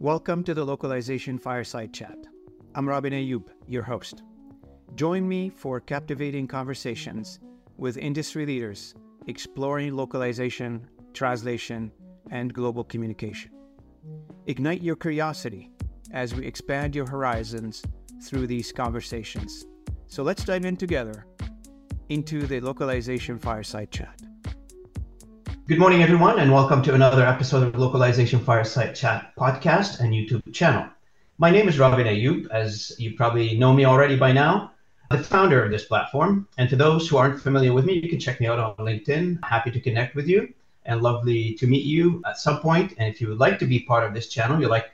Welcome to the Localization Fireside Chat. I'm Robin Ayoub, your host. Join me for captivating conversations with industry leaders exploring localization, translation, and global communication. Ignite your curiosity as we expand your horizons through these conversations. So let's dive in together into the Localization Fireside Chat. Good morning, everyone, and welcome to another episode of Localization Fireside Chat podcast and YouTube channel. My name is Robin Ayoub, as you probably know me already by now, the founder of this platform. And to those who aren't familiar with me, you can check me out on LinkedIn. Happy to connect with you and lovely to meet you at some point. And if you would like to be part of this channel, you'd like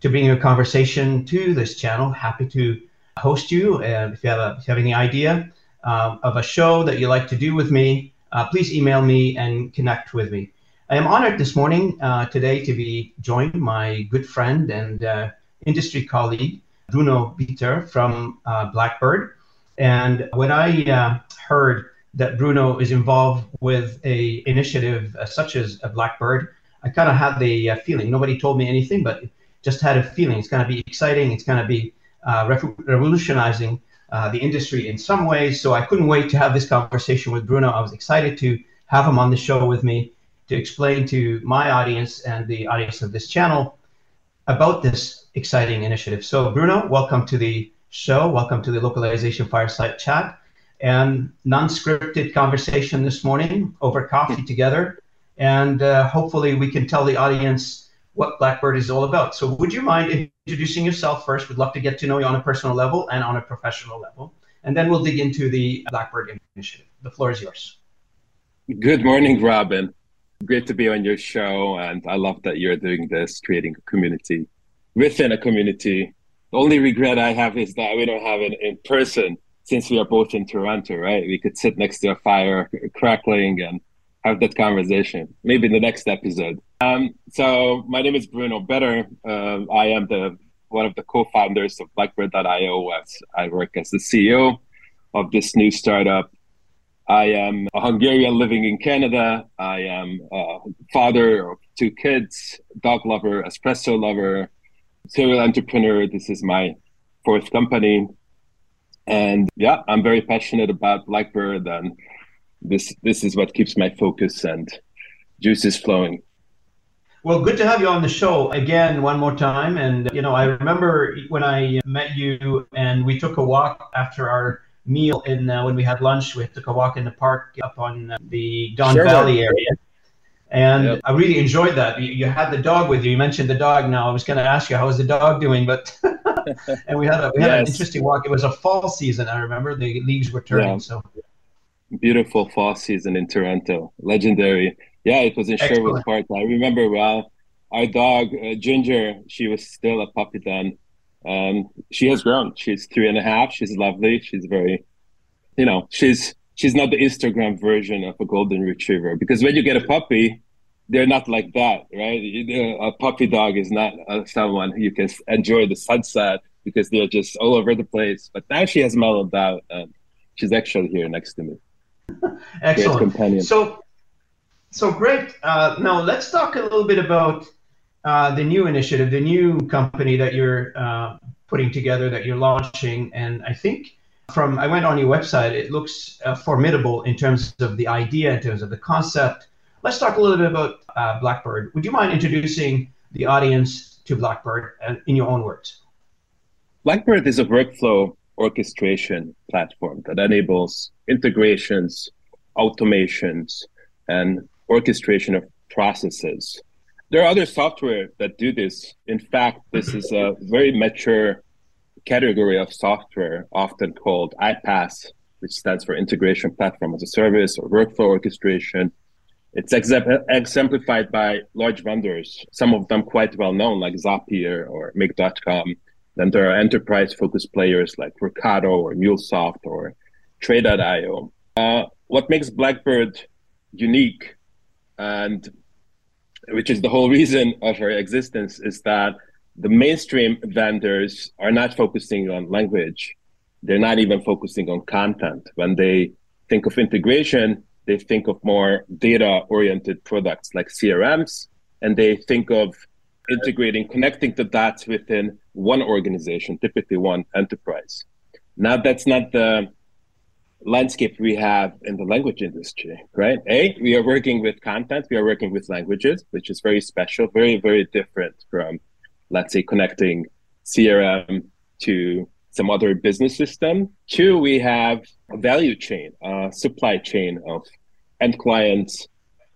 to bring your conversation to this channel, happy to host you. And if you have, a, if you have any idea um, of a show that you like to do with me, uh, please email me and connect with me. I am honored this morning, uh, today, to be joined my good friend and uh, industry colleague, Bruno Bitter from uh, Blackbird. And when I uh, heard that Bruno is involved with a initiative uh, such as a Blackbird, I kind of had the feeling. Nobody told me anything, but just had a feeling. It's going to be exciting. It's going to be revolutionizing uh, the industry in some ways. So I couldn't wait to have this conversation with Bruno. I was excited to have him on the show with me to explain to my audience and the audience of this channel about this exciting initiative. So, Bruno, welcome to the show. Welcome to the Localization Fireside Chat and non scripted conversation this morning over coffee together. And uh, hopefully, we can tell the audience what Blackbird is all about. So, would you mind introducing yourself first? We'd love to get to know you on a personal level and on a professional level. And then we'll dig into the Blackbird initiative. The floor is yours. Good morning, Robin. Great to be on your show. And I love that you're doing this, creating a community within a community. The only regret I have is that we don't have it in person since we are both in Toronto, right? We could sit next to a fire crackling and have that conversation. Maybe in the next episode. Um, so my name is Bruno Bitter. Uh, I am the one of the co-founders of Blackbird.io. I work as the CEO of this new startup. I am a Hungarian living in Canada. I am a father of two kids, dog lover, espresso lover, serial entrepreneur. This is my fourth company. And yeah, I'm very passionate about Blackbird and this this is what keeps my focus and juices flowing. Well, good to have you on the show again one more time. And you know, I remember when I met you and we took a walk after our meal in uh, when we had lunch. We took a walk in the park up on the Don sure. Valley area. And yep. I really enjoyed that. You, you, had the dog with you. You mentioned the dog. Now I was going to ask you how was the dog doing, but and we had a we had yes. an interesting walk. It was a fall season. I remember the leaves were turning. Yeah. So beautiful fall season in Toronto. Legendary. Yeah, it was in Excellent. Sherwood Park. I remember well. Our dog uh, Ginger, she was still a puppy then. Um, she has grown. She's three and a half. She's lovely. She's very, you know, she's she's not the Instagram version of a golden retriever because when you get a puppy, they're not like that, right? A puppy dog is not uh, someone you can enjoy the sunset because they're just all over the place. But now she has mellowed out and she's actually here next to me. Excellent. So, so great. Uh, now let's talk a little bit about uh, the new initiative, the new company that you're uh, putting together, that you're launching. And I think from I went on your website, it looks uh, formidable in terms of the idea, in terms of the concept. Let's talk a little bit about uh, Blackbird. Would you mind introducing the audience to Blackbird uh, in your own words? Blackbird is a workflow orchestration platform that enables integrations, automations, and orchestration of processes. There are other software that do this. In fact, this is a very mature category of software, often called iPaaS, which stands for Integration Platform as a Service or Workflow Orchestration. It's exemplified by large vendors, some of them quite well known, like Zapier or Make.com, then there are enterprise focused players like Workato or MuleSoft or Tray.io. Uh, what makes Blackbird unique and which is the whole reason of our existence is that the mainstream vendors are not focusing on language. They're not even focusing on content. When they think of integration, they think of more data oriented products like CRMs, and they think of integrating, connecting the dots within one organization, typically one enterprise. Now, that's not the landscape we have in the language industry, right? A, we are working with content, we are working with languages, which is very special, very, very different from, let's say, connecting CRM to some other business system. Two, we have a value chain, a supply chain of end clients,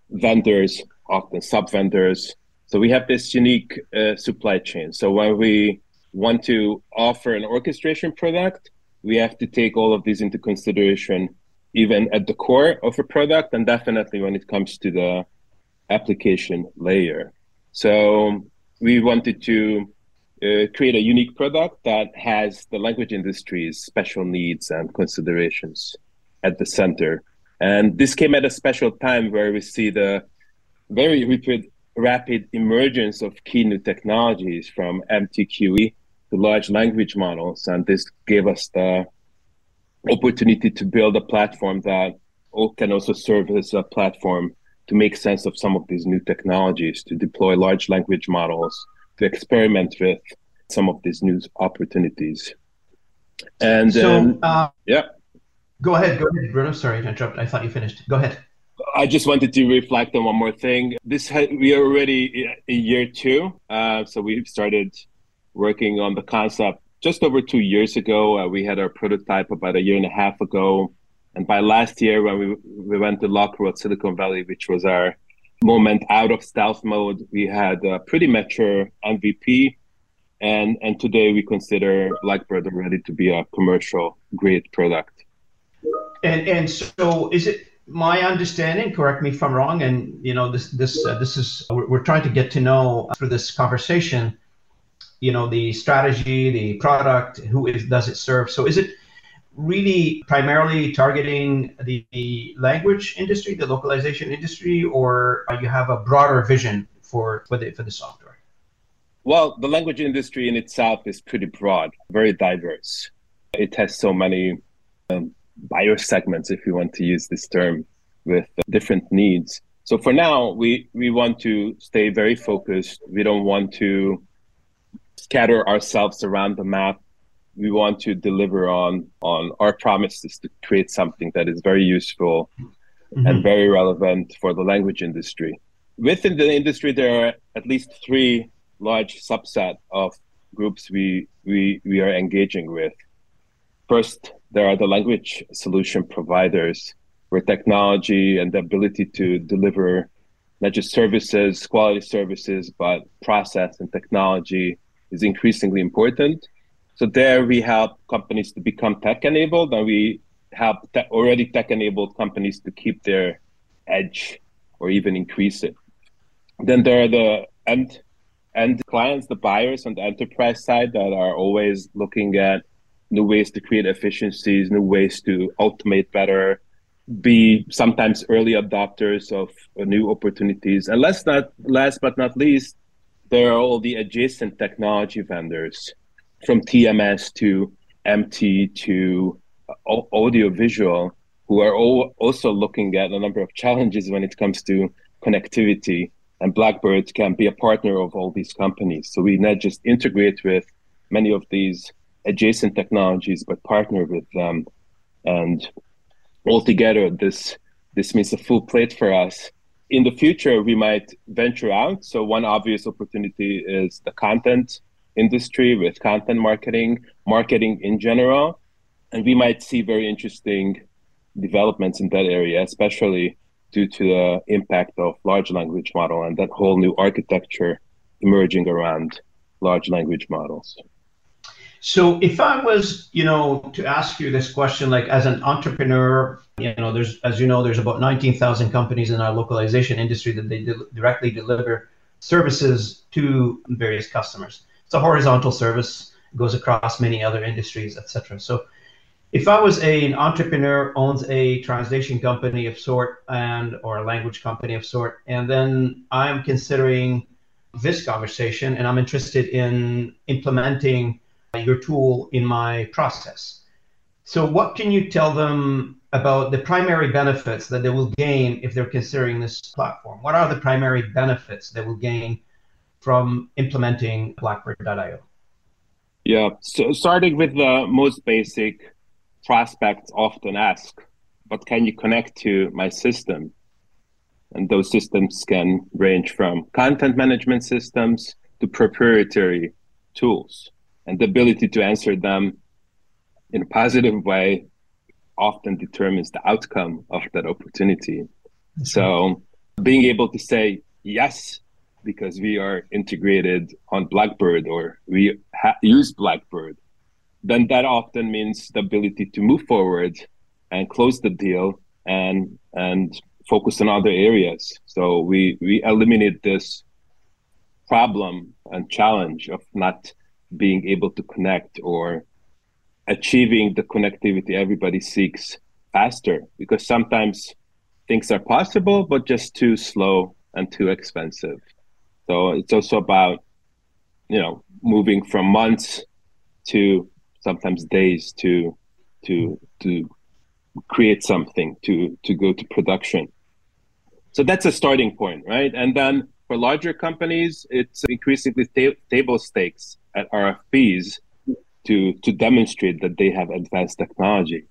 vendors, often sub vendors. So we have this unique uh, supply chain. So when we want to offer an orchestration product, we have to take all of these into consideration, even at the core of a product, and definitely when it comes to the application layer. So we wanted to uh, create a unique product that has the language industry's special needs and considerations at the center. And this came at a special time where we see the very rapid, rapid emergence of key new technologies from MTQE to large language models. And this gave us the opportunity to build a platform that can also serve as a platform to make sense of some of these new technologies, to deploy large language models, to experiment with some of these new opportunities. And so, um, uh, yeah. Go ahead, go ahead, Bruno. Sorry to interrupt. I thought you finished. Go ahead. I just wanted to reflect on one more thing. This we are already in year two, uh, so we've started working on the concept just over two years ago. Uh, we had our prototype about a year and a half ago. And by last year, when we, we went to LocWorld, Silicon Valley, which was our moment out of stealth mode, we had a pretty mature MVP. And, and today we consider Blackbird ready to be a commercial grade product. And, and so is it my understanding, correct me if I'm wrong, and you know this this uh, this is we're, we're, trying to get to know through this conversation you know the strategy the product who is, does it serve? So is it really primarily targeting the, the language industry the localization industry or you have a broader vision for for the, for the software? Well the language industry in itself is pretty broad very diverse. It has so many um, buyer segments if you want to use this term with different needs. So for now we we want to stay very focused. We don't want to scatter ourselves around the map. We want to deliver on on our promises to create something that is very useful mm-hmm. and very relevant for the language industry. Within the industry, there are at least three large subset of groups we we we are engaging with. First, there are the language solution providers, where technology and the ability to deliver not just services, quality services, but process and technology is increasingly important. So there we help companies to become tech enabled and we help te- already tech enabled companies to keep their edge or even increase it. Then there are the end end clients, the buyers on the enterprise side that are always looking at new ways to create efficiencies, new ways to automate better, be sometimes early adopters of new opportunities. And last not last but not least, there are all the adjacent technology vendors from TMS to MT to uh, audiovisual who are all also looking at a number of challenges when it comes to connectivity. And Blackbird can be a partner of all these companies. So we not just integrate with many of these adjacent technologies, but partner with them. And altogether, this this means a full plate for us in the future, we might venture out. So, one obvious opportunity is the content industry with content marketing, marketing in general. And we might see very interesting developments in that area, especially due to the impact of large language model and that whole new architecture emerging around large language models. So if I was, you know, to ask you this question, like as an entrepreneur, you know, there's, as you know, there's about 19,000 companies in our localization industry that they de- directly deliver services to various customers. It's a horizontal service, goes across many other industries, etc. So if I was a, an entrepreneur, owns a translation company of sort and or a language company of sort, and then I'm considering this conversation and I'm interested in implementing your tool in my process. So, what can you tell them about the primary benefits that they will gain if they're considering this platform? What are the primary benefits they will gain from implementing Blackbird.io? Yeah, so starting with the most basic, prospects often ask, "What can you connect to my system?" And those systems can range from content management systems to proprietary tools. And the ability to answer them in a positive way often determines the outcome of that opportunity. So being able to say yes because we are integrated on Blackbird or we ha- use Blackbird, then that often means the ability to move forward and close the deal and and focus on other areas. So we we eliminate this problem and challenge of not being able to connect or achieving the connectivity everybody seeks faster because sometimes things are possible but just too slow and too expensive. So it's also about you know moving from months to sometimes days to to to create something to to go to production. So that's a starting point right? And then for larger companies it's increasingly table stakes at rfps to to demonstrate that they have advanced technology.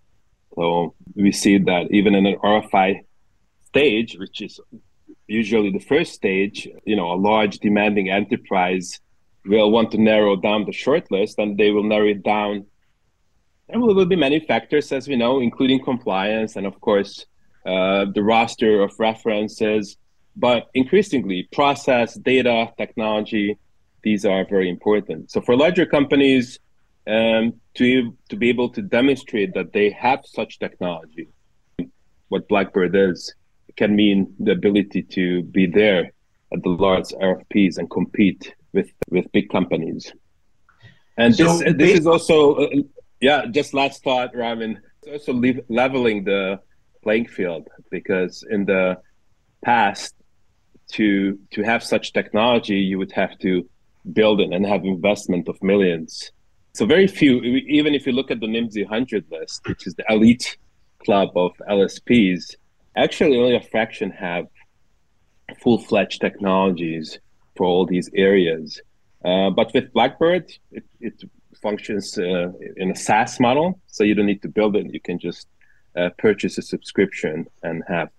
So we see that even in an RFI stage, which is usually the first stage, you know, a large demanding enterprise will want to narrow down the shortlist and they will narrow it down. There will, be many factors, as we know, including compliance and, of course, uh, the roster of references. But increasingly, process, data, technology, these are very important. So for larger companies, um, to to be able to demonstrate that they have such technology. What Blackbird is can mean the ability to be there at the large RFPs and compete with with big companies. And so this this is also uh, yeah. Just last thought, Ramin. It's also leveling the playing field because in the past, to to have such technology, you would have to build it and have investment of millions so very few, even if you look at the Nimdzi 100 list, which is the elite club of LSPs, actually only a fraction have full-fledged technologies for all these areas. Uh, but with Blackbird, it, it functions uh, in a SaaS model, so you don't need to build it. You can just uh, purchase a subscription and have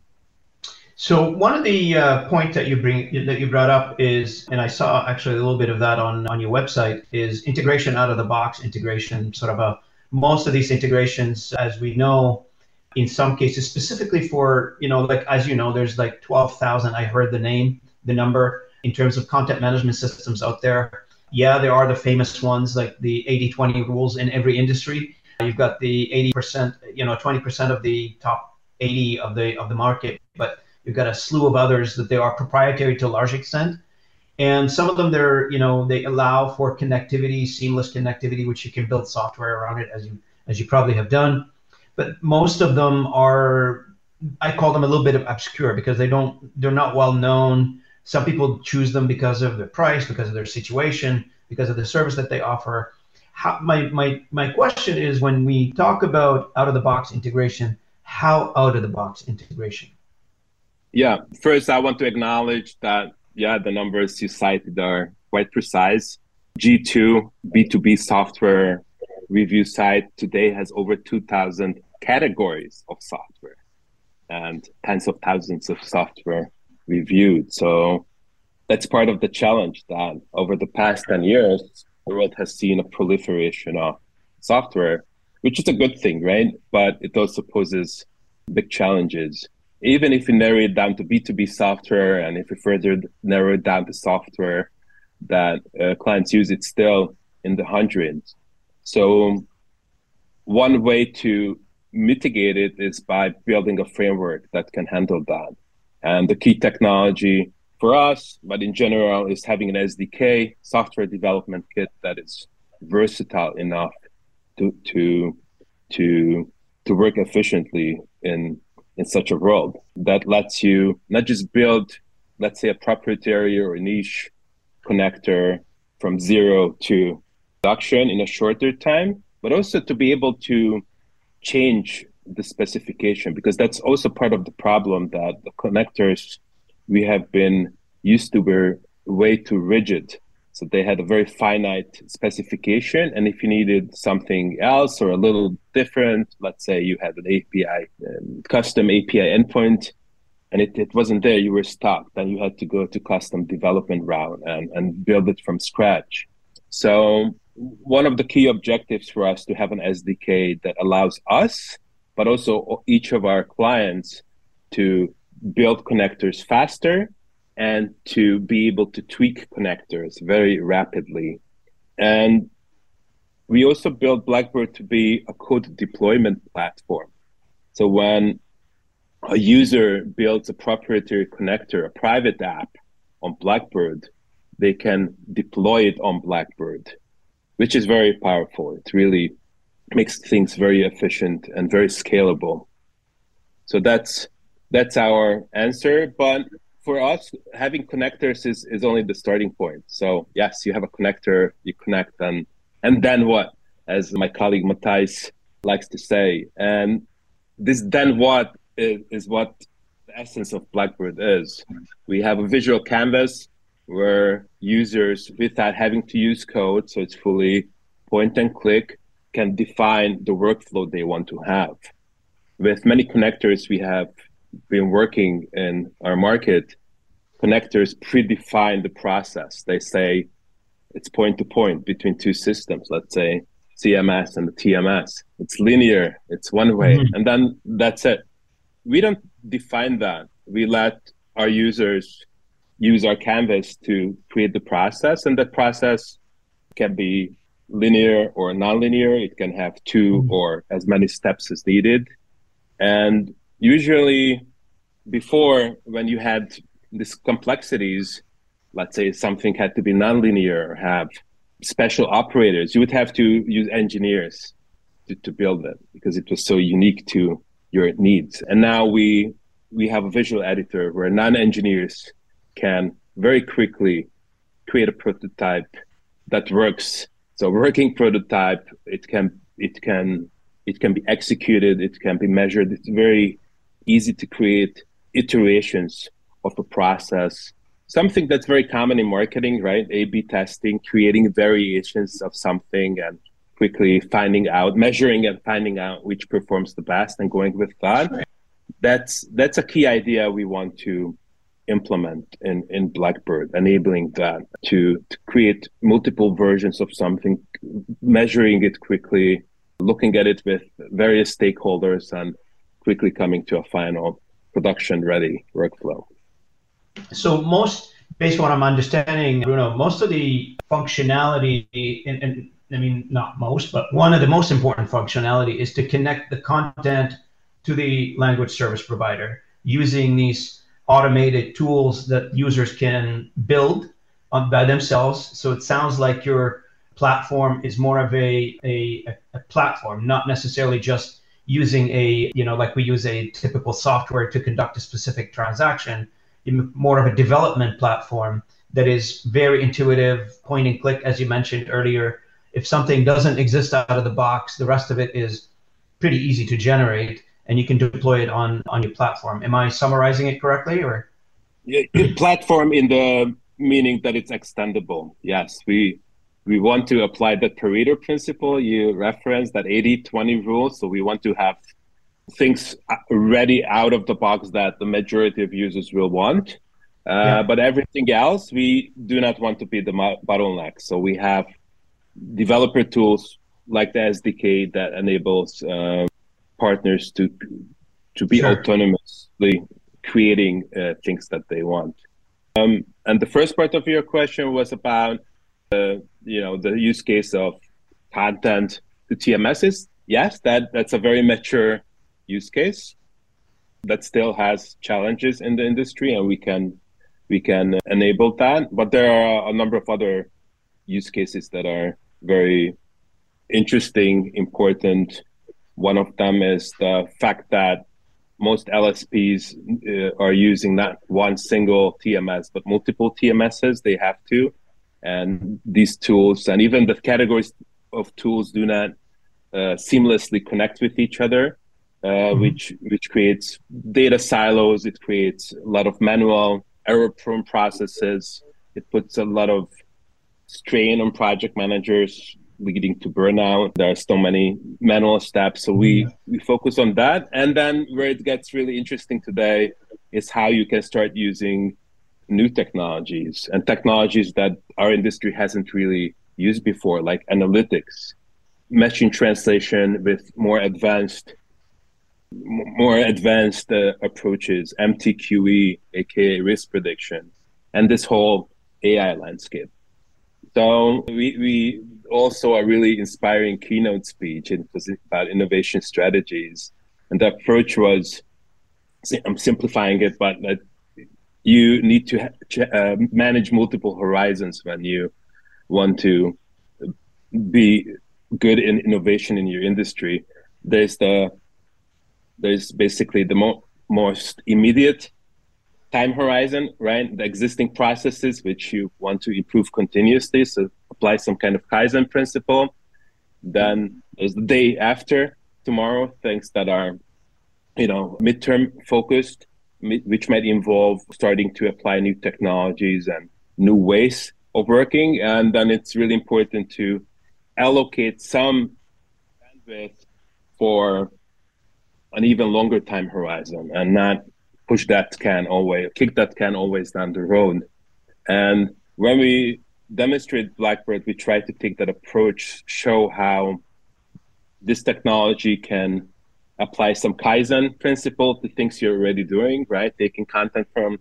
so one of the uh, points that you bring that you brought up is, and I saw actually a little bit of that on on your website, is integration out of the box integration. Sort of a most of these integrations, as we know, in some cases specifically for you know like as you know, there's like twelve thousand. I heard the name, the number in terms of content management systems out there. Yeah, there are the famous ones like the 80-20 rules in every industry. You've got the 80%, you know, 20% of the top 80 of the of the market, but You've got a slew of others that they are proprietary to a large extent. And some of them, they're, you know, they allow for connectivity, seamless connectivity, which you can build software around it as you, as you probably have done. But most of them are, I call them a little bit of obscure because they don't, they're not well known. Some people choose them because of their price, because of their situation, because of the service that they offer. How, my, my, my question is when we talk about out of the box integration, how out of the box integration? Yeah, first I want to acknowledge that yeah, the numbers you cited are quite precise. G2 B2B software review site today has over 2,000 categories of software and tens of thousands of software reviewed. So that's part of the challenge that over the past 10 years, the world has seen a proliferation of software, which is a good thing, right? But it also poses big challenges even if you narrow it down to B2B software and if you further narrow it down to software that uh, clients use, it's still in the hundreds. So, one way to mitigate it is by building a framework that can handle that. And the key technology for us, but in general, is having an SDK software development kit that is versatile enough to to to to work efficiently in in such a world that lets you not just build, let's say, a proprietary or niche connector from zero to production in a shorter time, but also to be able to change the specification because that's also part of the problem that the connectors we have been used to were way too rigid. So they had a very finite specification. And if you needed something else or a little different, let's say you had an API, um, custom API endpoint, and it, it wasn't there, you were stuck. Then you had to go to custom development route and, and build it from scratch. So one of the key objectives for us to have an SDK that allows us, but also each of our clients to build connectors faster and to be able to tweak connectors very rapidly. And we also built Blackbird to be a code deployment platform. So when a user builds a proprietary connector, a private app on Blackbird, they can deploy it on Blackbird, which is very powerful. It really makes things very efficient and very scalable. So that's that's our answer. But for us, having connectors is, is only the starting point. So yes, you have a connector, you connect, and and then what? As my colleague Matthijs likes to say, and this then what is, is what the essence of Blackbird is. We have a visual canvas where users, without having to use code, so it's fully point and click, can define the workflow they want to have. With many connectors we have been working in our market, connectors predefine the process. They say it's point to point between two systems, let's say CMS and the TMS. It's linear, it's one way, mm-hmm. and then that's it. We don't define that. We let our users use our canvas to create the process, and that process can be linear or nonlinear. It can have 2 mm-hmm. or as many steps as needed. And usually before when you had these complexities let's say something had to be nonlinear have special operators you would have to use engineers to, to build it because it was so unique to your needs. And now we we have a visual editor where non-engineers can very quickly create a prototype that works. So working prototype it can it can it can be executed it can be measured. It's very easy to create iterations of a process. Something that's very common in marketing, right? A B testing, creating variations of something and quickly finding out, measuring and finding out which performs the best and going with that. That's that's a key idea we want to implement in, in Blackbird, enabling that to, to create multiple versions of something, measuring it quickly, looking at it with various stakeholders and quickly coming to a final production ready workflow. So most, based on what I'm understanding, Bruno, most of the functionality, and, and I mean not most, but one of the most important functionality is to connect the content to the language service provider using these automated tools that users can build on, by themselves. So it sounds like your platform is more of a, a, a platform, not necessarily just using a, you know, like we use a typical software to conduct a specific transaction, more of a development platform that is very intuitive, point and click, as you mentioned earlier. If something doesn't exist out of the box, the rest of it is pretty easy to generate and you can deploy it on, on your platform. Am I summarizing it correctly or? Yeah, platform in the meaning that it's extendable. Yes, we we want to apply the Pareto principle. You referenced that 80 20 rule. So we want to have things ready out of the box that the majority of users will want. Uh, yeah. But everything else, we do not want to be the bottleneck. So we have developer tools like the SDK that enables uh, partners to to be sure. autonomously creating uh, things that they want. Um, and the first part of your question was about the you know the use case of content to TMSs. Yes, that that's a very mature use case that still has challenges in the industry, and we can we can enable that. But there are a number of other use cases that are very interesting, important. One of them is the fact that most LSPs uh, are using not one single TMS, but multiple TMSs. They have to and these tools and even the categories of tools do not uh, seamlessly connect with each other, uh, mm-hmm. which which creates data silos. It creates a lot of manual error-prone processes. It puts a lot of strain on project managers, leading to burnout. There are so many manual steps. So we, we focus on that. And then where it gets really interesting today is how you can start using new technologies and technologies that our industry hasn't really used before, like analytics, machine translation with more advanced more advanced uh, approaches, MTQE, aka risk prediction, and this whole AI landscape. So we, we also a really inspiring keynote speech it was about innovation strategies. And the approach was, I'm simplifying it, but that you need to uh, manage multiple horizons when you want to be good in innovation in your industry. There's the there's basically the mo- most immediate time horizon, right? The existing processes which you want to improve continuously, so apply some kind of Kaizen principle. Then there's the day after tomorrow, things that are, you know, midterm focused, which might involve starting to apply new technologies and new ways of working. And then it's really important to allocate some bandwidth for an even longer time horizon and not push that can always kick that can always down the road. And when we demonstrate Blackbird, we try to take that approach, show how this technology can apply some Kaizen principle to things you're already doing, right? Taking content from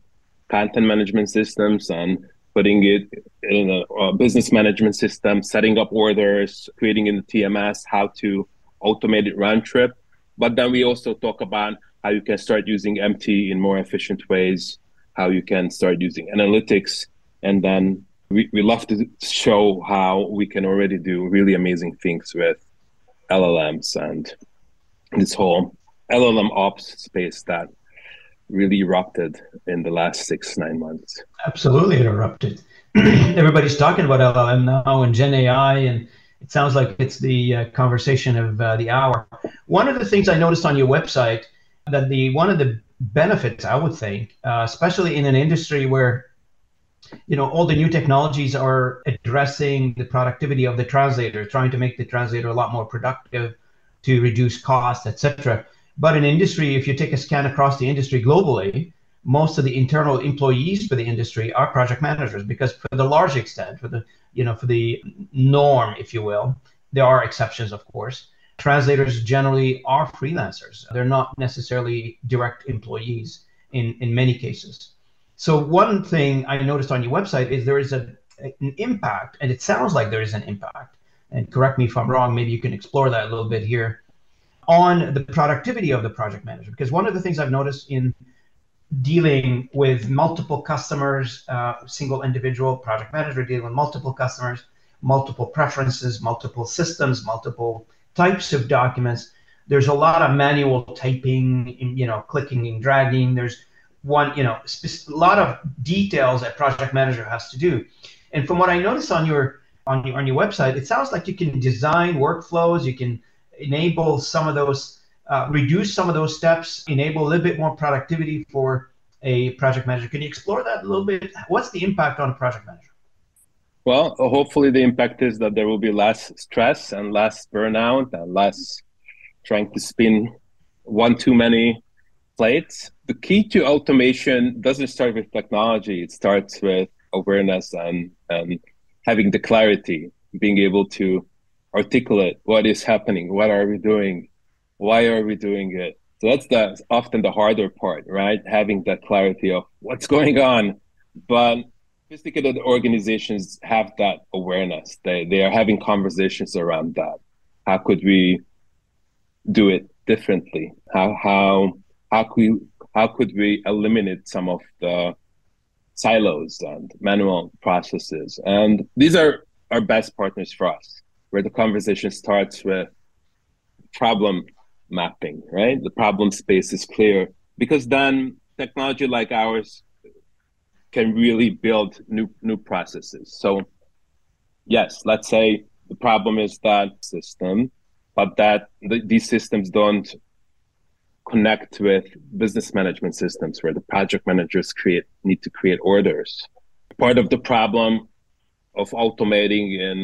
content management systems and putting it in a, a business management system, setting up orders, creating in the TMS, how to automate it round trip. But then we also talk about how you can start using MT in more efficient ways, how you can start using analytics. And then we, we love to show how we can already do really amazing things with LLMs and this whole LLM ops space that really erupted in the last six, nine months. Absolutely, it erupted. Everybody's talking about LLM now and Gen AI, and it sounds like it's the uh, conversation of uh, the hour. One of the things I noticed on your website that the one of the benefits I would think, uh, especially in an industry where you know all the new technologies are addressing the productivity of the translator, trying to make the translator a lot more productive, to reduce costs, etc. But in industry, if you take a scan across the industry globally, most of the internal employees for the industry are project managers because for the large extent, for the you know for the norm, if you will, there are exceptions, of course translators generally are freelancers. They're not necessarily direct employees in, in many cases. So one thing I noticed on your website is there is a, an impact, and it sounds like there is an impact. And correct me if I'm wrong. Maybe you can explore that a little bit here on the productivity of the project manager. Because one of the things I've noticed in dealing with multiple customers, uh, single individual project manager dealing with multiple customers, multiple preferences, multiple systems, multiple types of documents. There's a lot of manual typing, you know, clicking and dragging. There's one, you know, a lot of details that project manager has to do. And from what I noticed on your on your on your website, it sounds like you can design workflows. You can enable some of those, uh, reduce some of those steps, enable a little bit more productivity for a project manager. Can you explore that a little bit? What's the impact on a project manager? Well, hopefully the impact is that there will be less stress and less burnout and less trying to spin one too many plates. The key to automation doesn't start with technology. It starts with awareness and, and having the clarity, being able to articulate what is happening, what are we doing, why are we doing it. So that's the often the harder part, right? Having that clarity of what's going on. But sophisticated organizations have that awareness. They they are having conversations around that. How could we do it differently? How how how could we, how could we eliminate some of the silos and manual processes? And these are our best partners for us, where the conversation starts with problem mapping, right? The problem space is clear because then technology like ours can really build new new processes. So yes, let's say the problem is that system, but that the, these systems don't connect with business management systems where the project managers create need to create orders. part of the problem of automating in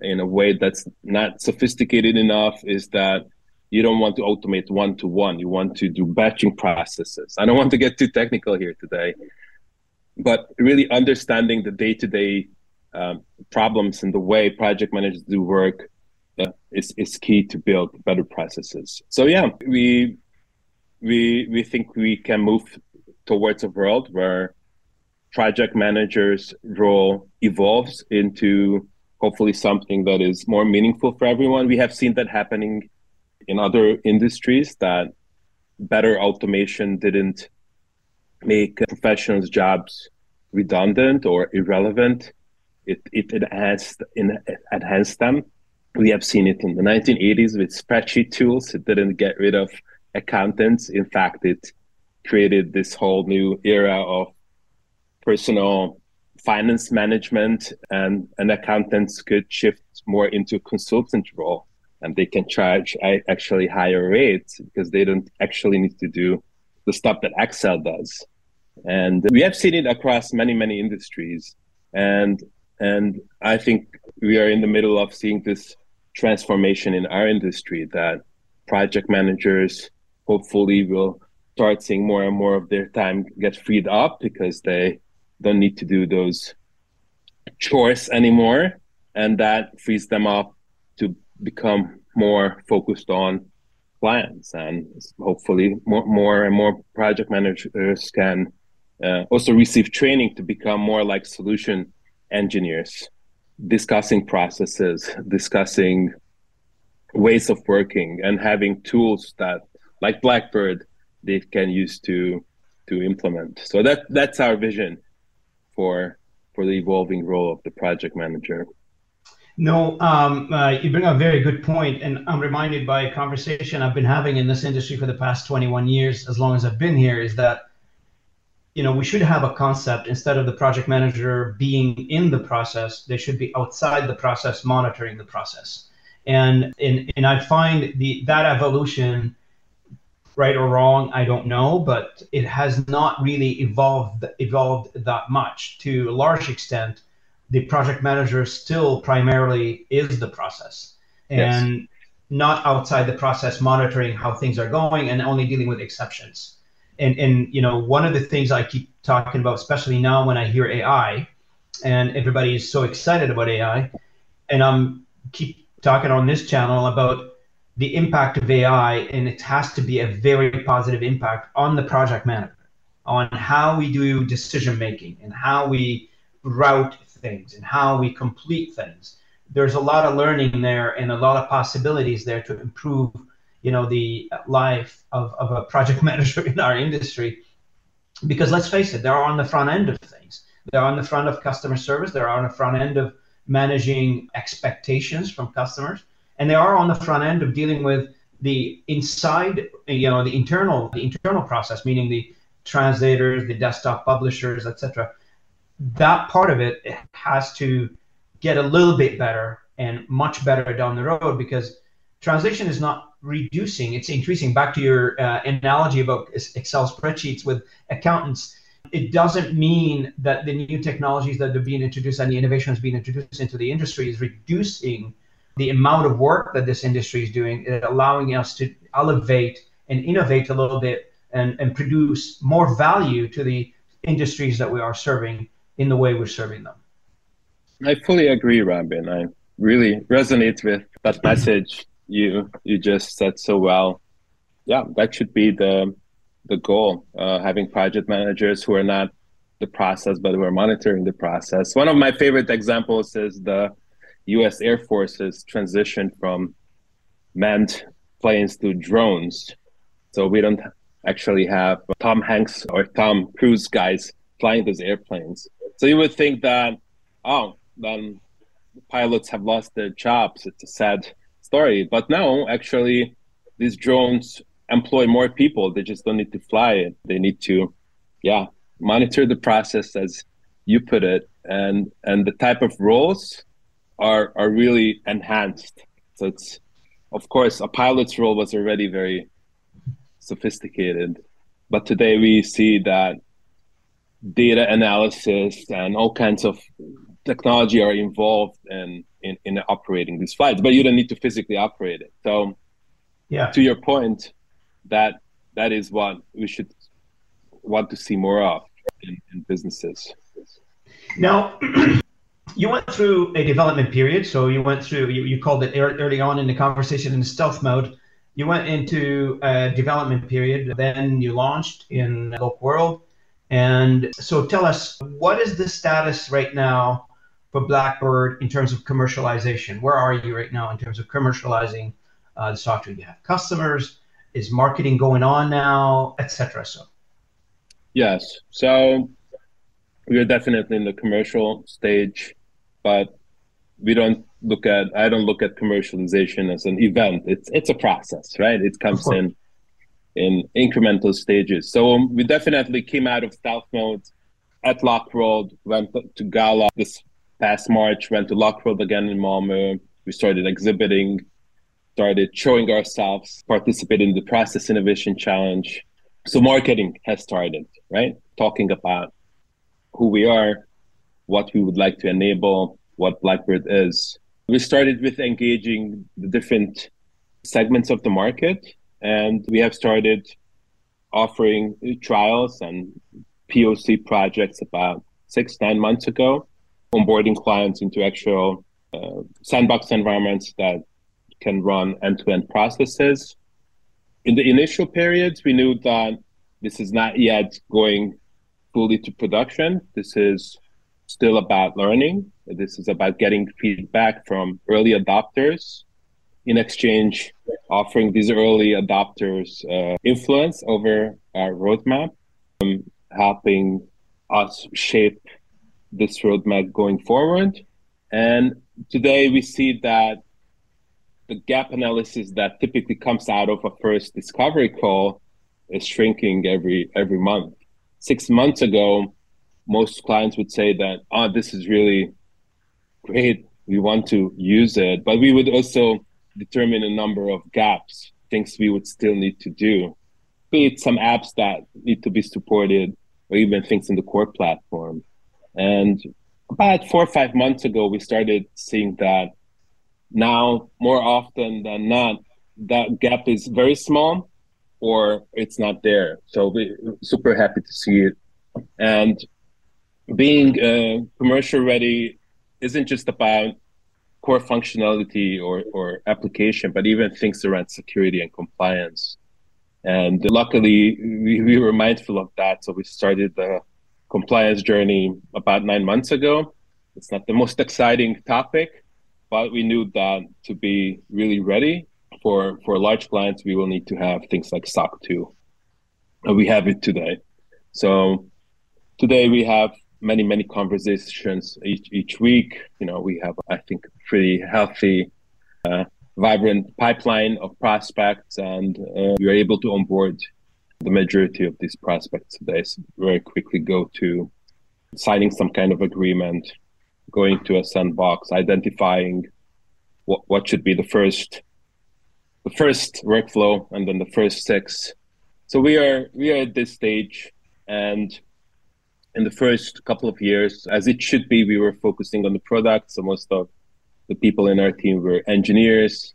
in a way that's not sophisticated enough is that you don't want to automate one to one. You want to do batching processes. I don't want to get too technical here today, but really understanding the day to day problems and the way project managers do work uh, is, is key to build better processes. So yeah, we we we think we can move towards a world where project managers role evolves into hopefully something that is more meaningful for everyone. We have seen that happening in other industries that better automation didn't make professionals' jobs redundant or irrelevant. It, it enhanced, enhanced them. We have seen it in the 1980s with spreadsheet tools. It didn't get rid of accountants. In fact, it created this whole new era of personal finance management and, and accountants could shift more into consultant role and they can charge actually higher rates because they don't actually need to do the stuff that Excel does. And we have seen it across many, many industries. And and I think we are in the middle of seeing this transformation in our industry that project managers hopefully will start seeing more and more of their time get freed up because they don't need to do those chores anymore and that frees them up become more focused on clients and hopefully more, more and more project managers can uh, also receive training to become more like solution engineers discussing processes discussing ways of working and having tools that like blackbird they can use to to implement. So that that's our vision for for the evolving role of the project manager no, um, uh, you bring up a very good point, and I'm reminded by a conversation I've been having in this industry for the past 21 years, as long as I've been here, is that you know we should have a concept. Instead of the project manager being in the process, they should be outside the process, monitoring the process, and and and I find the that evolution, right or wrong, I don't know, but it has not really evolved evolved that much. To a large extent the project manager still primarily is the process and yes. not outside the process monitoring how things are going and only dealing with exceptions and and you know one of the things i keep talking about especially now when i hear ai and everybody is so excited about ai and i'm keep talking on this channel about the impact of ai and it has to be a very positive impact on the project manager on how we do decision making and how we route things and how we complete things. There's a lot of learning there and a lot of possibilities there to improve, you know, the life of, of a project manager in our industry. Because let's face it, they're on the front end of things. They're on the front of customer service. They're on the front end of managing expectations from customers, and they are on the front end of dealing with the inside, you know, the internal, the internal process, meaning the translators, the desktop publishers, etc that part of it has to get a little bit better and much better down the road because translation is not reducing it's increasing. Back to your uh, analogy about excel spreadsheets with accountants it doesn't mean that the new technologies that are being introduced and the innovations being introduced into the industry is reducing the amount of work that this industry is doing it's allowing us to elevate and innovate a little bit and, and produce more value to the industries that we are serving in the way we're serving them. I fully agree, Robin. I really resonate with that message you you just said so well. Yeah, that should be the the goal. Uh, having project managers who are not the process, but who are monitoring the process. One of my favorite examples is the U.S. Air Force's transition from manned planes to drones. So we don't actually have Tom Hanks or Tom Cruise guys flying those airplanes. So you would think that, oh, then pilots have lost their jobs. It's a sad story. But no, actually, these drones employ more people. They just don't need to fly it. They need to, yeah, monitor the process as you put it, and and the type of roles are are really enhanced. So it's, of course, a pilot's role was already very sophisticated, but today we see that data analysis and all kinds of technology are involved in, in, in operating these flights, but you don't need to physically operate it. So, yeah, to your point, that that is what we should want to see more of in, in businesses. Now, you went through a development period. So you went through, you, you called it early on in the conversation in stealth mode. You went into a development period, then you launched in Local World. And so tell us, what is the status right now for Blackbird in terms of commercialization? Where are you right now in terms of commercializing uh, the software? You have customers, is marketing going on now, etc. So, yes. So we are definitely in the commercial stage, but we don't look at I don't look at commercialization as an event. It's it's a process, right? It comes in in incremental stages. So um, we definitely came out of stealth mode at LocWorld, went to Gala this past March, went to LocWorld again in Malmö. We started exhibiting, started showing ourselves, participated in the Process Innovation Challenge. So marketing has started, right? Talking about who we are, what we would like to enable, what Blackbird is. We started with engaging the different segments of the market, and we have started offering trials and POC projects about six, nine months ago, onboarding clients into actual uh, sandbox environments that can run end to end processes. In the initial periods, we knew that this is not yet going fully to production. This is still about learning. This is about getting feedback from early adopters. In exchange, offering these early adopters uh, influence over our roadmap, um, helping us shape this roadmap going forward. And today we see that the gap analysis that typically comes out of a first discovery call is shrinking every every month six months ago, most clients would say that, oh, this is really great. We want to use it. But we would also determine a number of gaps, things we would still need to do, be it some apps that need to be supported or even things in the core platform. And about four or five months ago, we started seeing that now more often than not, that gap is very small or it's not there. So we're super happy to see it. And being uh, commercial ready isn't just about core functionality or, or application, but even things around security and compliance. And luckily, we, we were mindful of that. So we started the compliance journey about nine months ago. It's not the most exciting topic, but we knew that to be really ready for for large clients, we will need to have things like SOC 2. And we have it today. So today we have many many conversations each each week. You know, we have I think pretty healthy, uh, vibrant pipeline of prospects, and uh, we are able to onboard the majority of these prospects today. So very quickly go to signing some kind of agreement, going to a sandbox, identifying what what should be the first the first workflow and then the first six. So we are we are at this stage, and in the first couple of years, as it should be, we were focusing on the product. So most of the people in our team were engineers,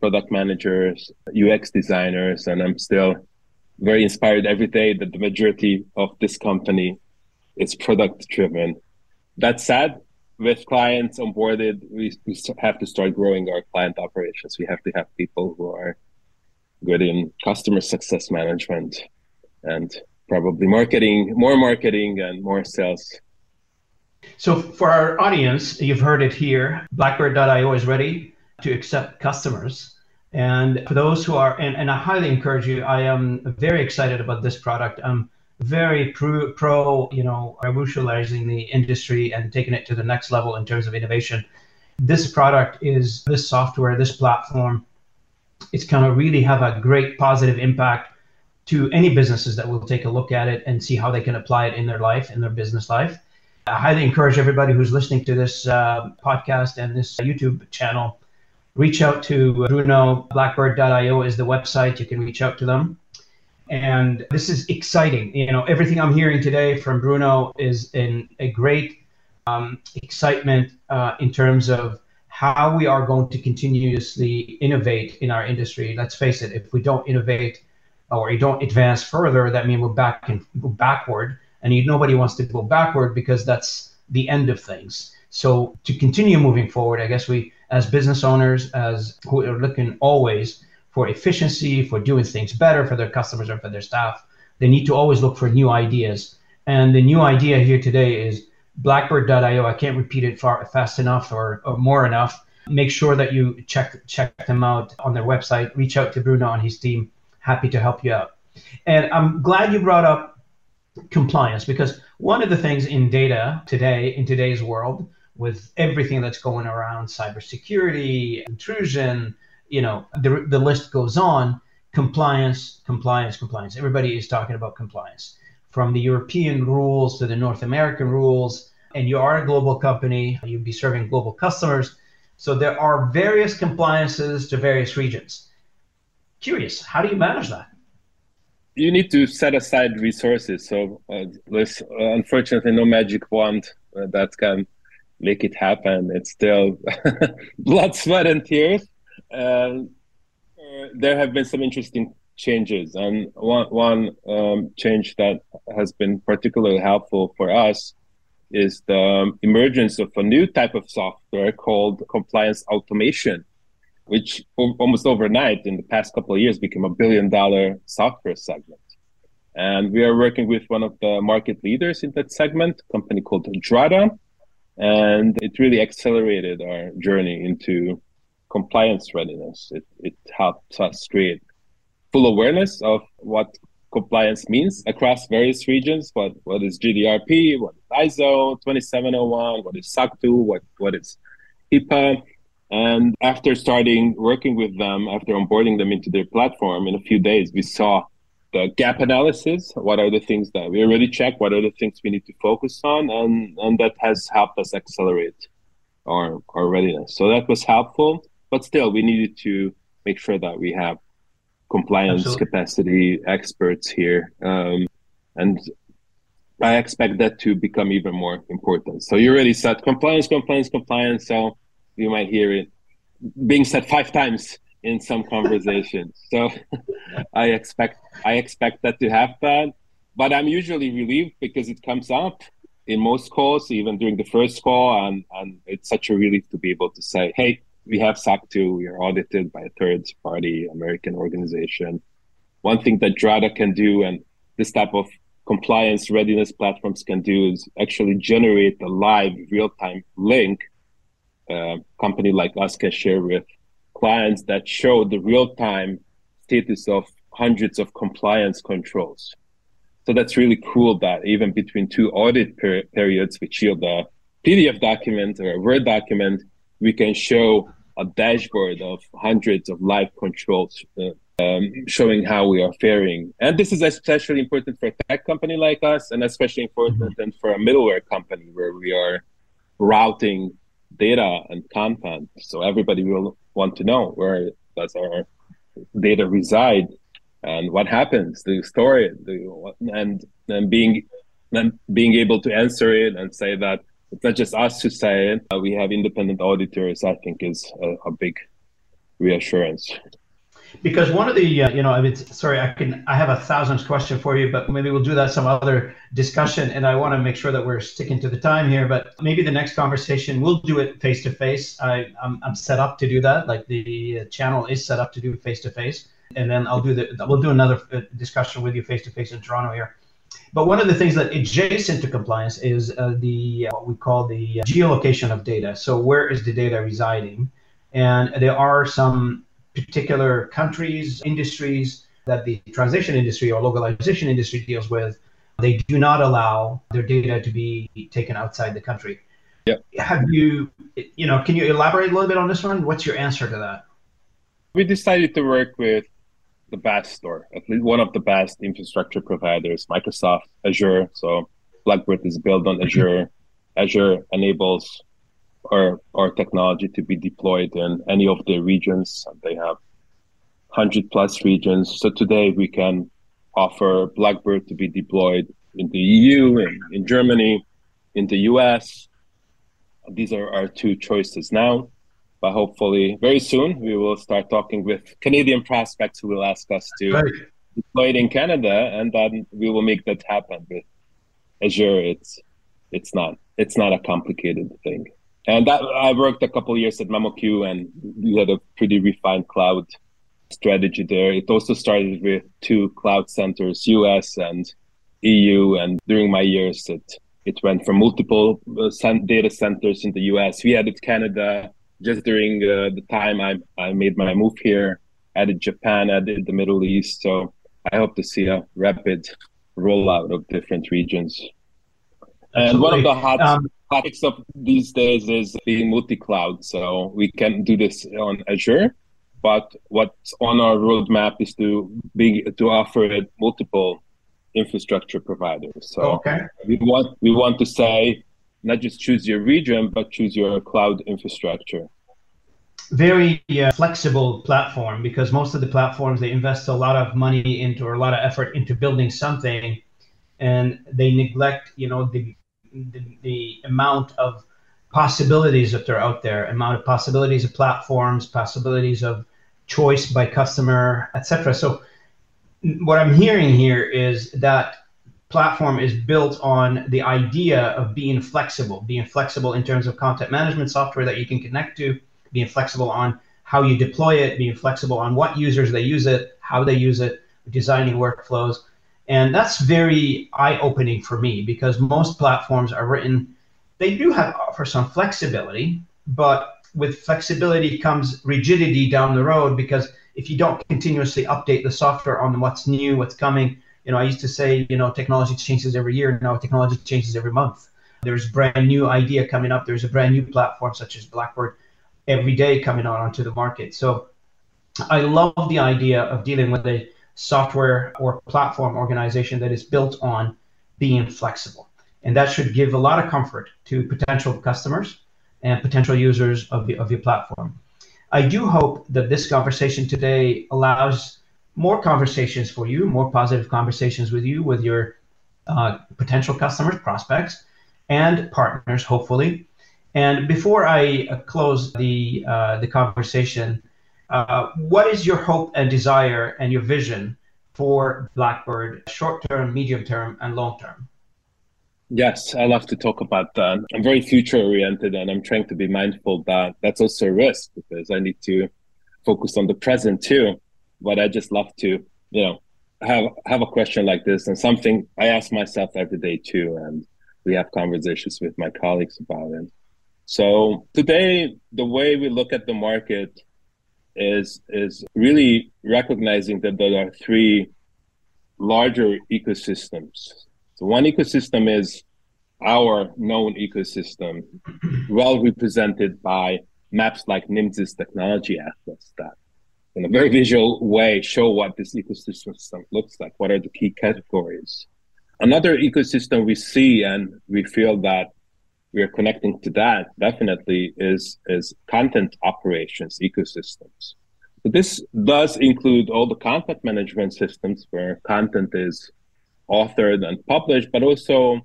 product managers, UX designers, and I'm still very inspired every day that the majority of this company is product driven. That said, with clients onboarded, we, we have to start growing our client operations. We have to have people who are good in customer success management and probably marketing, more marketing and more sales. So, for our audience, you've heard it here Blackbird.io is ready to accept customers. And for those who are, and, and I highly encourage you, I am very excited about this product. I'm very pro, pro, you know, revolutionizing the industry and taking it to the next level in terms of innovation. This product is this software, this platform, it's going to really have a great positive impact to any businesses that will take a look at it and see how they can apply it in their life, in their business life. I highly encourage everybody who's listening to this uh, podcast and this YouTube channel, reach out to Bruno. Blackbird.io is the website. You can reach out to them And this is exciting. You know, everything I'm hearing today from Bruno is in a great um, excitement uh, in terms of how we are going to continuously innovate in our industry. Let's face it, if we don't innovate or you don't advance further, that means we're back and backward. And nobody wants to go backward because that's the end of things. So to continue moving forward, I guess we, as business owners, as who are looking always for efficiency, for doing things better for their customers or for their staff, they need to always look for new ideas. And the new idea here today is blackbird.io. I can't repeat it far, fast enough or, or more enough. Make sure that you check check them out on their website. Reach out to Bruno and his team. Happy to help you out. And I'm glad you brought up compliance because one of the things in data today, in today's world, with everything that's going around cybersecurity, intrusion, you know, the, the list goes on. Compliance, compliance, compliance. Everybody is talking about compliance from the European rules to the North American rules. And you are a global company, you'd be serving global customers. So there are various compliances to various regions. Curious, how do you manage that? You need to set aside resources. So uh, there's uh, unfortunately no magic wand uh, that can make it happen. It's still blood, sweat, and tears. Uh, there have been some interesting changes. And one, one um, change that has been particularly helpful for us is the emergence of a new type of software called compliance automation, which almost overnight in the past couple of years became a billion dollar software segment. And we are working with one of the market leaders in that segment, a company called Drata. And it really accelerated our journey into compliance readiness. It, it helped us create full awareness of what compliance means across various regions. What what is GDRP? What is ISO 2701? What is SOC 2? What what is HIPAA? And after starting working with them, after onboarding them into their platform, in a few days, we saw the gap analysis. What are the things that we already checked? What are the things we need to focus on? And and that has helped us accelerate our our readiness. So that was helpful, but still, we needed to make sure that we have compliance Absolutely. capacity experts here. Um, and I expect that to become even more important. So you already said compliance, compliance, compliance. So you might hear it being said five times in some conversations. so I expect I expect that to happen. But I'm usually relieved because it comes up in most calls, even during the first call, and, and it's such a relief to be able to say, hey, we have SOC 2, we are audited by a third party American organization. One thing that Drata can do and this type of compliance readiness platforms can do is actually generate a live real time link. A company like us can share with clients that show the real time status of hundreds of compliance controls. So that's really cool that even between two audit per- periods, which yield a PDF document or a Word document, we can show a dashboard of hundreds of live controls uh, um, showing how we are faring. And this is especially important for a tech company like us, and especially important mm-hmm. for a middleware company where we are routing data and content. So everybody will want to know where does our data reside and what happens. You store it? And and being and being able to answer it and say that it's not just us who say it. We have independent auditors. I think is a, a big reassurance. Because one of the, uh, you know, I mean, sorry, I can, I have a thousandth question for you, but maybe we'll do that some other discussion. And I want to make sure that we're sticking to the time here. But maybe the next conversation we'll do it face to face. I'm, I'm set up to do that. Like the channel is set up to do face to face, and then I'll do the, we'll do another uh, discussion with you face to face in Toronto here. But one of the things that adjacent to compliance is uh, the uh, what we call the geolocation of data. So where is the data residing? And there are some particular countries, industries that the transition industry or localization industry deals with. They do not allow their data to be taken outside the country. Yeah. Have you, you know, can you elaborate a little bit on this one? What's your answer to that? We decided to work with the best or at least one of the best infrastructure providers, Microsoft Azure. So Blackbird is built on Azure. Mm-hmm. Azure enables our our technology to be deployed in any of the regions. They have hundred plus regions. So today we can offer Blackbird to be deployed in the EU and in Germany, in the US. These are our two choices now. But hopefully, very soon, we will start talking with Canadian prospects who will ask us to right. deploy it in Canada, and then we will make that happen. With Azure, it's it's not it's not a complicated thing. And that I worked a couple years at MemoQ, and we had a pretty refined cloud strategy there. It also started with two cloud centers, US and EU. And during my years, it it went from multiple uh, data centers in the US. We added Canada just during uh, the time I, I made my move here, added Japan, added the Middle East. So I hope to see a rapid rollout of different regions. And Absolutely. one of the hot um, topics of these days is the multi-cloud. So we can do this on Azure, but what's on our roadmap is to be to offer it multiple infrastructure providers. So okay. we want we want to say not just choose your region, but choose your cloud infrastructure. Very uh, flexible platform because most of the platforms they invest a lot of money into or a lot of effort into building something, and they neglect you know the the, the amount of possibilities that are out there, amount of possibilities of platforms, possibilities of choice by customer, etc. So what I'm hearing here is that platform is built on the idea of being flexible, being flexible in terms of content management software that you can connect to, being flexible on how you deploy it, being flexible on what users they use it, how they use it, designing workflows. And that's very eye opening for me because most platforms are written, they do have offer some flexibility, but with flexibility comes rigidity down the road because if you don't continuously update the software on what's new, what's coming, you know, I used to say, you know, technology changes every year. Now technology changes every month. There's brand new idea coming up. There's a brand new platform such as Blackbird every day coming out onto the market. So I love the idea of dealing with a software or platform organization that is built on being flexible. And that should give a lot of comfort to potential customers and potential users of, the, of your platform. I do hope that this conversation today allows more conversations for you, more positive conversations with you, with your uh, potential customers, prospects, and partners, hopefully. And before I uh, close the uh, the conversation, uh, what is your hope and desire and your vision for Blackbird, short term, medium term, and long term? Yes, I love to talk about that. I'm very future oriented and I'm trying to be mindful that that's also a risk because I need to focus on the present too. But I just love to, you know, have have a question like this and something I ask myself every day too. And we have conversations with my colleagues about it. So today, the way we look at the market is is really recognizing that there are three larger ecosystems so one ecosystem is our known ecosystem, well represented by maps like Nimdzi Technology Atlas that in a very visual way show what this ecosystem looks like, what are the key categories. Another ecosystem we see and we feel that we are connecting to that definitely is, is content operations ecosystems. So this does include all the content management systems where content is authored and published, but also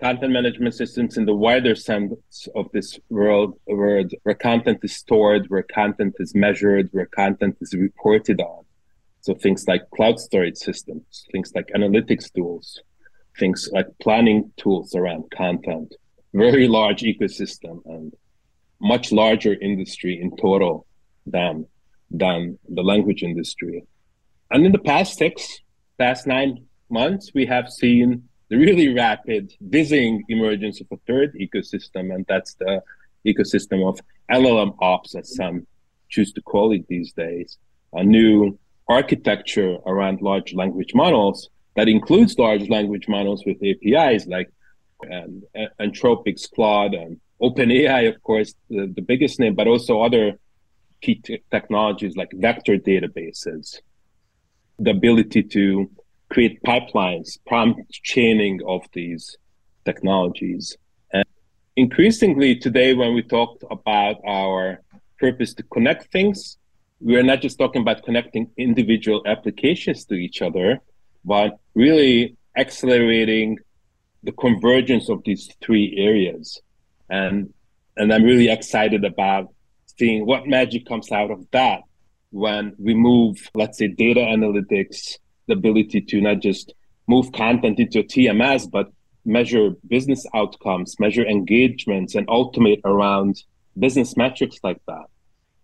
content management systems in the wider sense of this world, where, where content is stored, where content is measured, where content is reported on. So things like cloud storage systems, things like analytics tools, things like planning tools around content. Very large ecosystem and much larger industry in total than than the language industry. And in the past six, past nine months, we have seen the really rapid, dizzying emergence of a third ecosystem, and that's the ecosystem of LLM ops, as some choose to call it these days. A new architecture around large language models that includes large language models with APIs like um, Anthropic's Claude and OpenAI, of course, the, the biggest name, but also other key t- technologies like vector databases, the ability to create pipelines, prompt chaining of these technologies. And increasingly today, when we talk about our purpose to connect things, we're not just talking about connecting individual applications to each other, but really accelerating the convergence of these three areas. And and I'm really excited about seeing what magic comes out of that when we move, let's say, data analytics, the ability to not just move content into a TMS, but measure business outcomes, measure engagements, and automate around business metrics like that.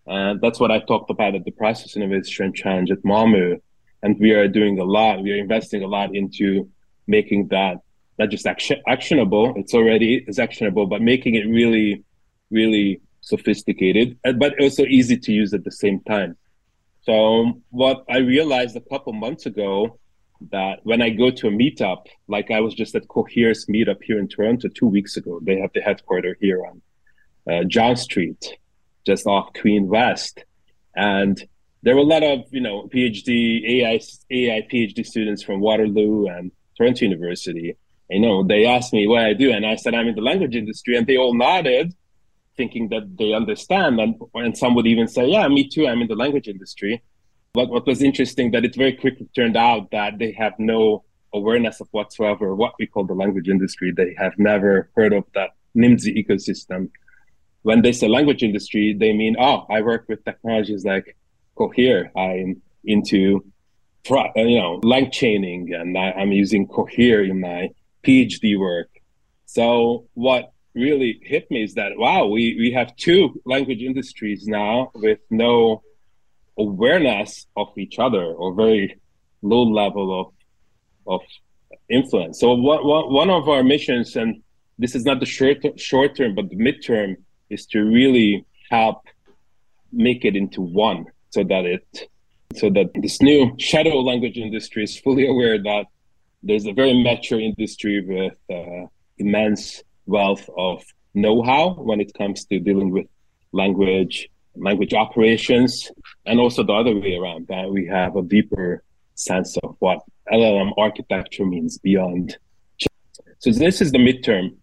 And that's what I talked about at the Process Innovation Challenge at Malmö. And we are doing a lot. We are investing a lot into making that not just action, actionable. It's already is actionable, but making it really, really sophisticated, but also easy to use at the same time. So what I realized a couple months ago that when I go to a meetup, like I was just at Cohere's meetup here in Toronto two weeks ago, they have the headquarters here on uh, John Street, just off Queen West, and there were a lot of you know PhD AI AI PhD students from Waterloo and Toronto University. You know, they asked me what I do, and I said I'm in the language industry, and they all nodded, thinking that they understand. And and some would even say, "Yeah, me too. I'm in the language industry." But what was interesting that it very quickly turned out that they have no awareness of whatsoever what we call the language industry. They have never heard of that Nimdzi ecosystem. When they say language industry, they mean, oh, I work with technologies like Cohere. I'm into, you know, lang chaining, and I, I'm using Cohere in my PhD work. So what really hit me is that wow, we we have two language industries now with no awareness of each other or very low level of of influence. So what, what, one of our missions, and this is not the short short term, but the midterm, is to really help make it into one, so that it so that this new shadow language industry is fully aware that there's a very mature industry with uh, immense wealth of know-how when it comes to dealing with language language operations, and also the other way around, that we have a deeper sense of what LLM architecture means beyond. So this is the midterm.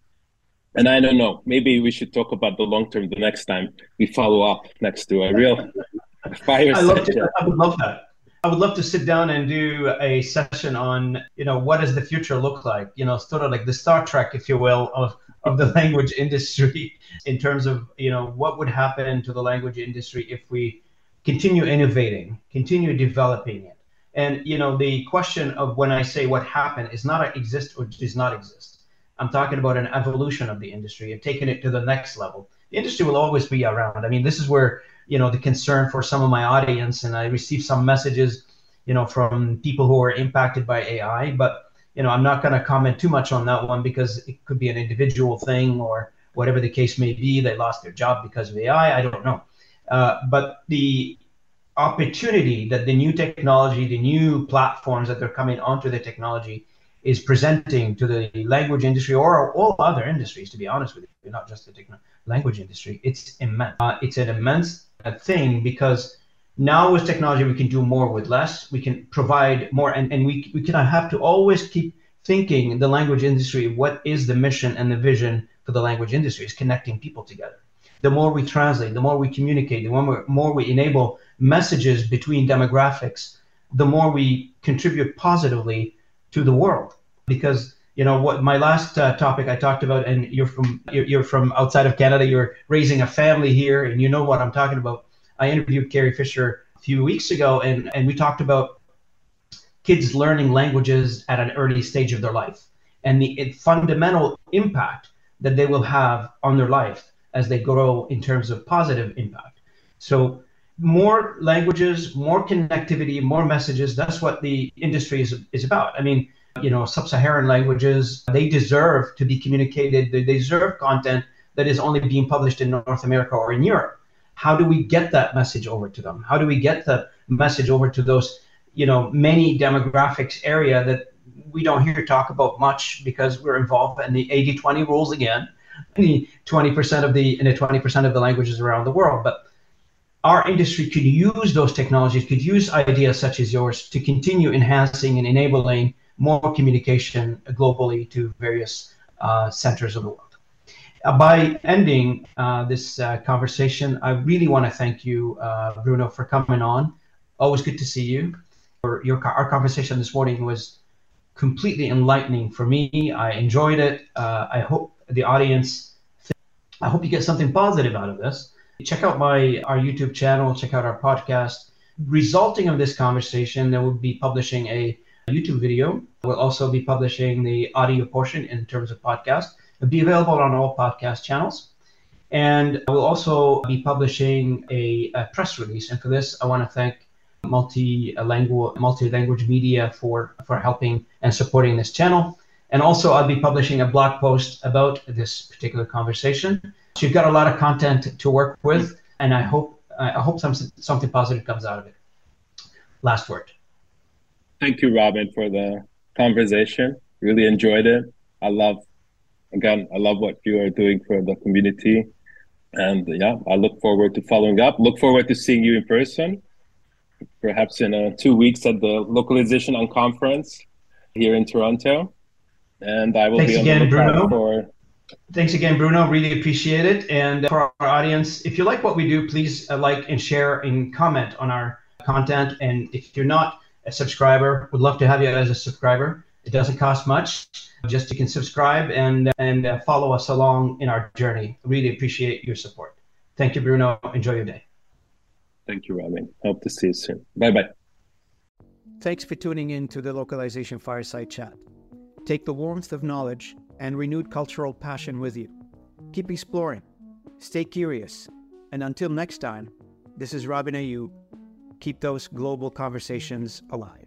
And I don't know, maybe we should talk about the long term the next time we follow up next to a real fire I, love I would love that. I would love to sit down and do a session on, you know, what does the future look like? You know, sort of like the Star Trek, if you will, of of the language industry in terms of you know what would happen to the language industry if we continue innovating, continue developing it. And you know the question of when I say what happened is not exist or does not exist. I'm talking about an evolution of the industry and taking it to the next level. The industry will always be around. I mean, this is where you know the concern for some of my audience, and I received some messages, you know, from people who are impacted by AI, but you know, I'm not going to comment too much on that one because it could be an individual thing or whatever the case may be. They lost their job because of AI. I don't know. Uh, but the opportunity that the new technology, the new platforms that they're coming onto the technology is presenting to the language industry or all other industries, to be honest with you, not just the language industry, it's immense. Uh, it's an immense thing because now with technology, we can do more with less. We can provide more, and, and we, we of have to always keep thinking the language industry what is the mission and the vision for the language industry is connecting people together. The more we translate, the more we communicate, the more, more we enable messages between demographics, the more we contribute positively to the world. Because you know what my last uh, topic I talked about, and you're from you're, you're from outside of Canada. You're raising a family here, and you know what I'm talking about I interviewed Carrie Fisher a few weeks ago, and, and we talked about kids learning languages at an early stage of their life and the fundamental impact that they will have on their life as they grow in terms of positive impact. So, more languages, more connectivity, more messages. That's what the industry is, is about. I mean, you know, sub Saharan languages, they deserve to be communicated, they deserve content that is only being published in North America or in Europe how do we get that message over to them? How do we get the message over to those, you know, many demographics area that we don't hear talk about much because we're involved in the 80-20 rules again, the 20% of the in the 20% of the languages around the world. But our industry could use those technologies, could use ideas such as yours to continue enhancing and enabling more communication globally to various uh, centers of the world. Uh, by ending uh, this uh, conversation, I really want to thank you, Bruno, for coming on. Always good to see you. Your, our conversation this morning was completely enlightening for me. I enjoyed it. Uh, I hope the audience, I hope you get something positive out of this. Check out my our YouTube channel. Check out our podcast. Resulting of this conversation, there will be publishing a YouTube video. We'll also be publishing the audio portion in terms of podcast. It'll be available on all podcast channels. And we'll also be publishing a, a press release. And for this, I want to thank multi-language multi-language media for for helping and supporting this channel. And also, I'll be publishing a blog post about this particular conversation. So you've got a lot of content to work with, and I hope I hope some, something positive comes out of it. Last word. Thank you, Robin, for the conversation. Really enjoyed it. I love, again, I love what you are doing for the community. And yeah, I look forward to following up. Look forward to seeing you in person, perhaps in uh, two weeks at the Localization on Conference here in Toronto. And I will Thanks be on again, the Bruno. for. Thanks again, Bruno. Really appreciate it. And for our audience, if you like what we do, please uh, like and share and comment on our content. And if you're not a subscriber, would love to have you as a subscriber. It doesn't cost much. Just you can subscribe and and uh, follow us along in our journey. Really appreciate your support. Thank you, Bruno. Enjoy your day. Thank you, Robin. Hope to see you soon. Bye bye. Thanks for tuning in to the Localization Fireside Chat. Take the warmth of knowledge and renewed cultural passion with you. Keep exploring, stay curious, and until next time, this is Robin Ayoub. Keep those global conversations alive.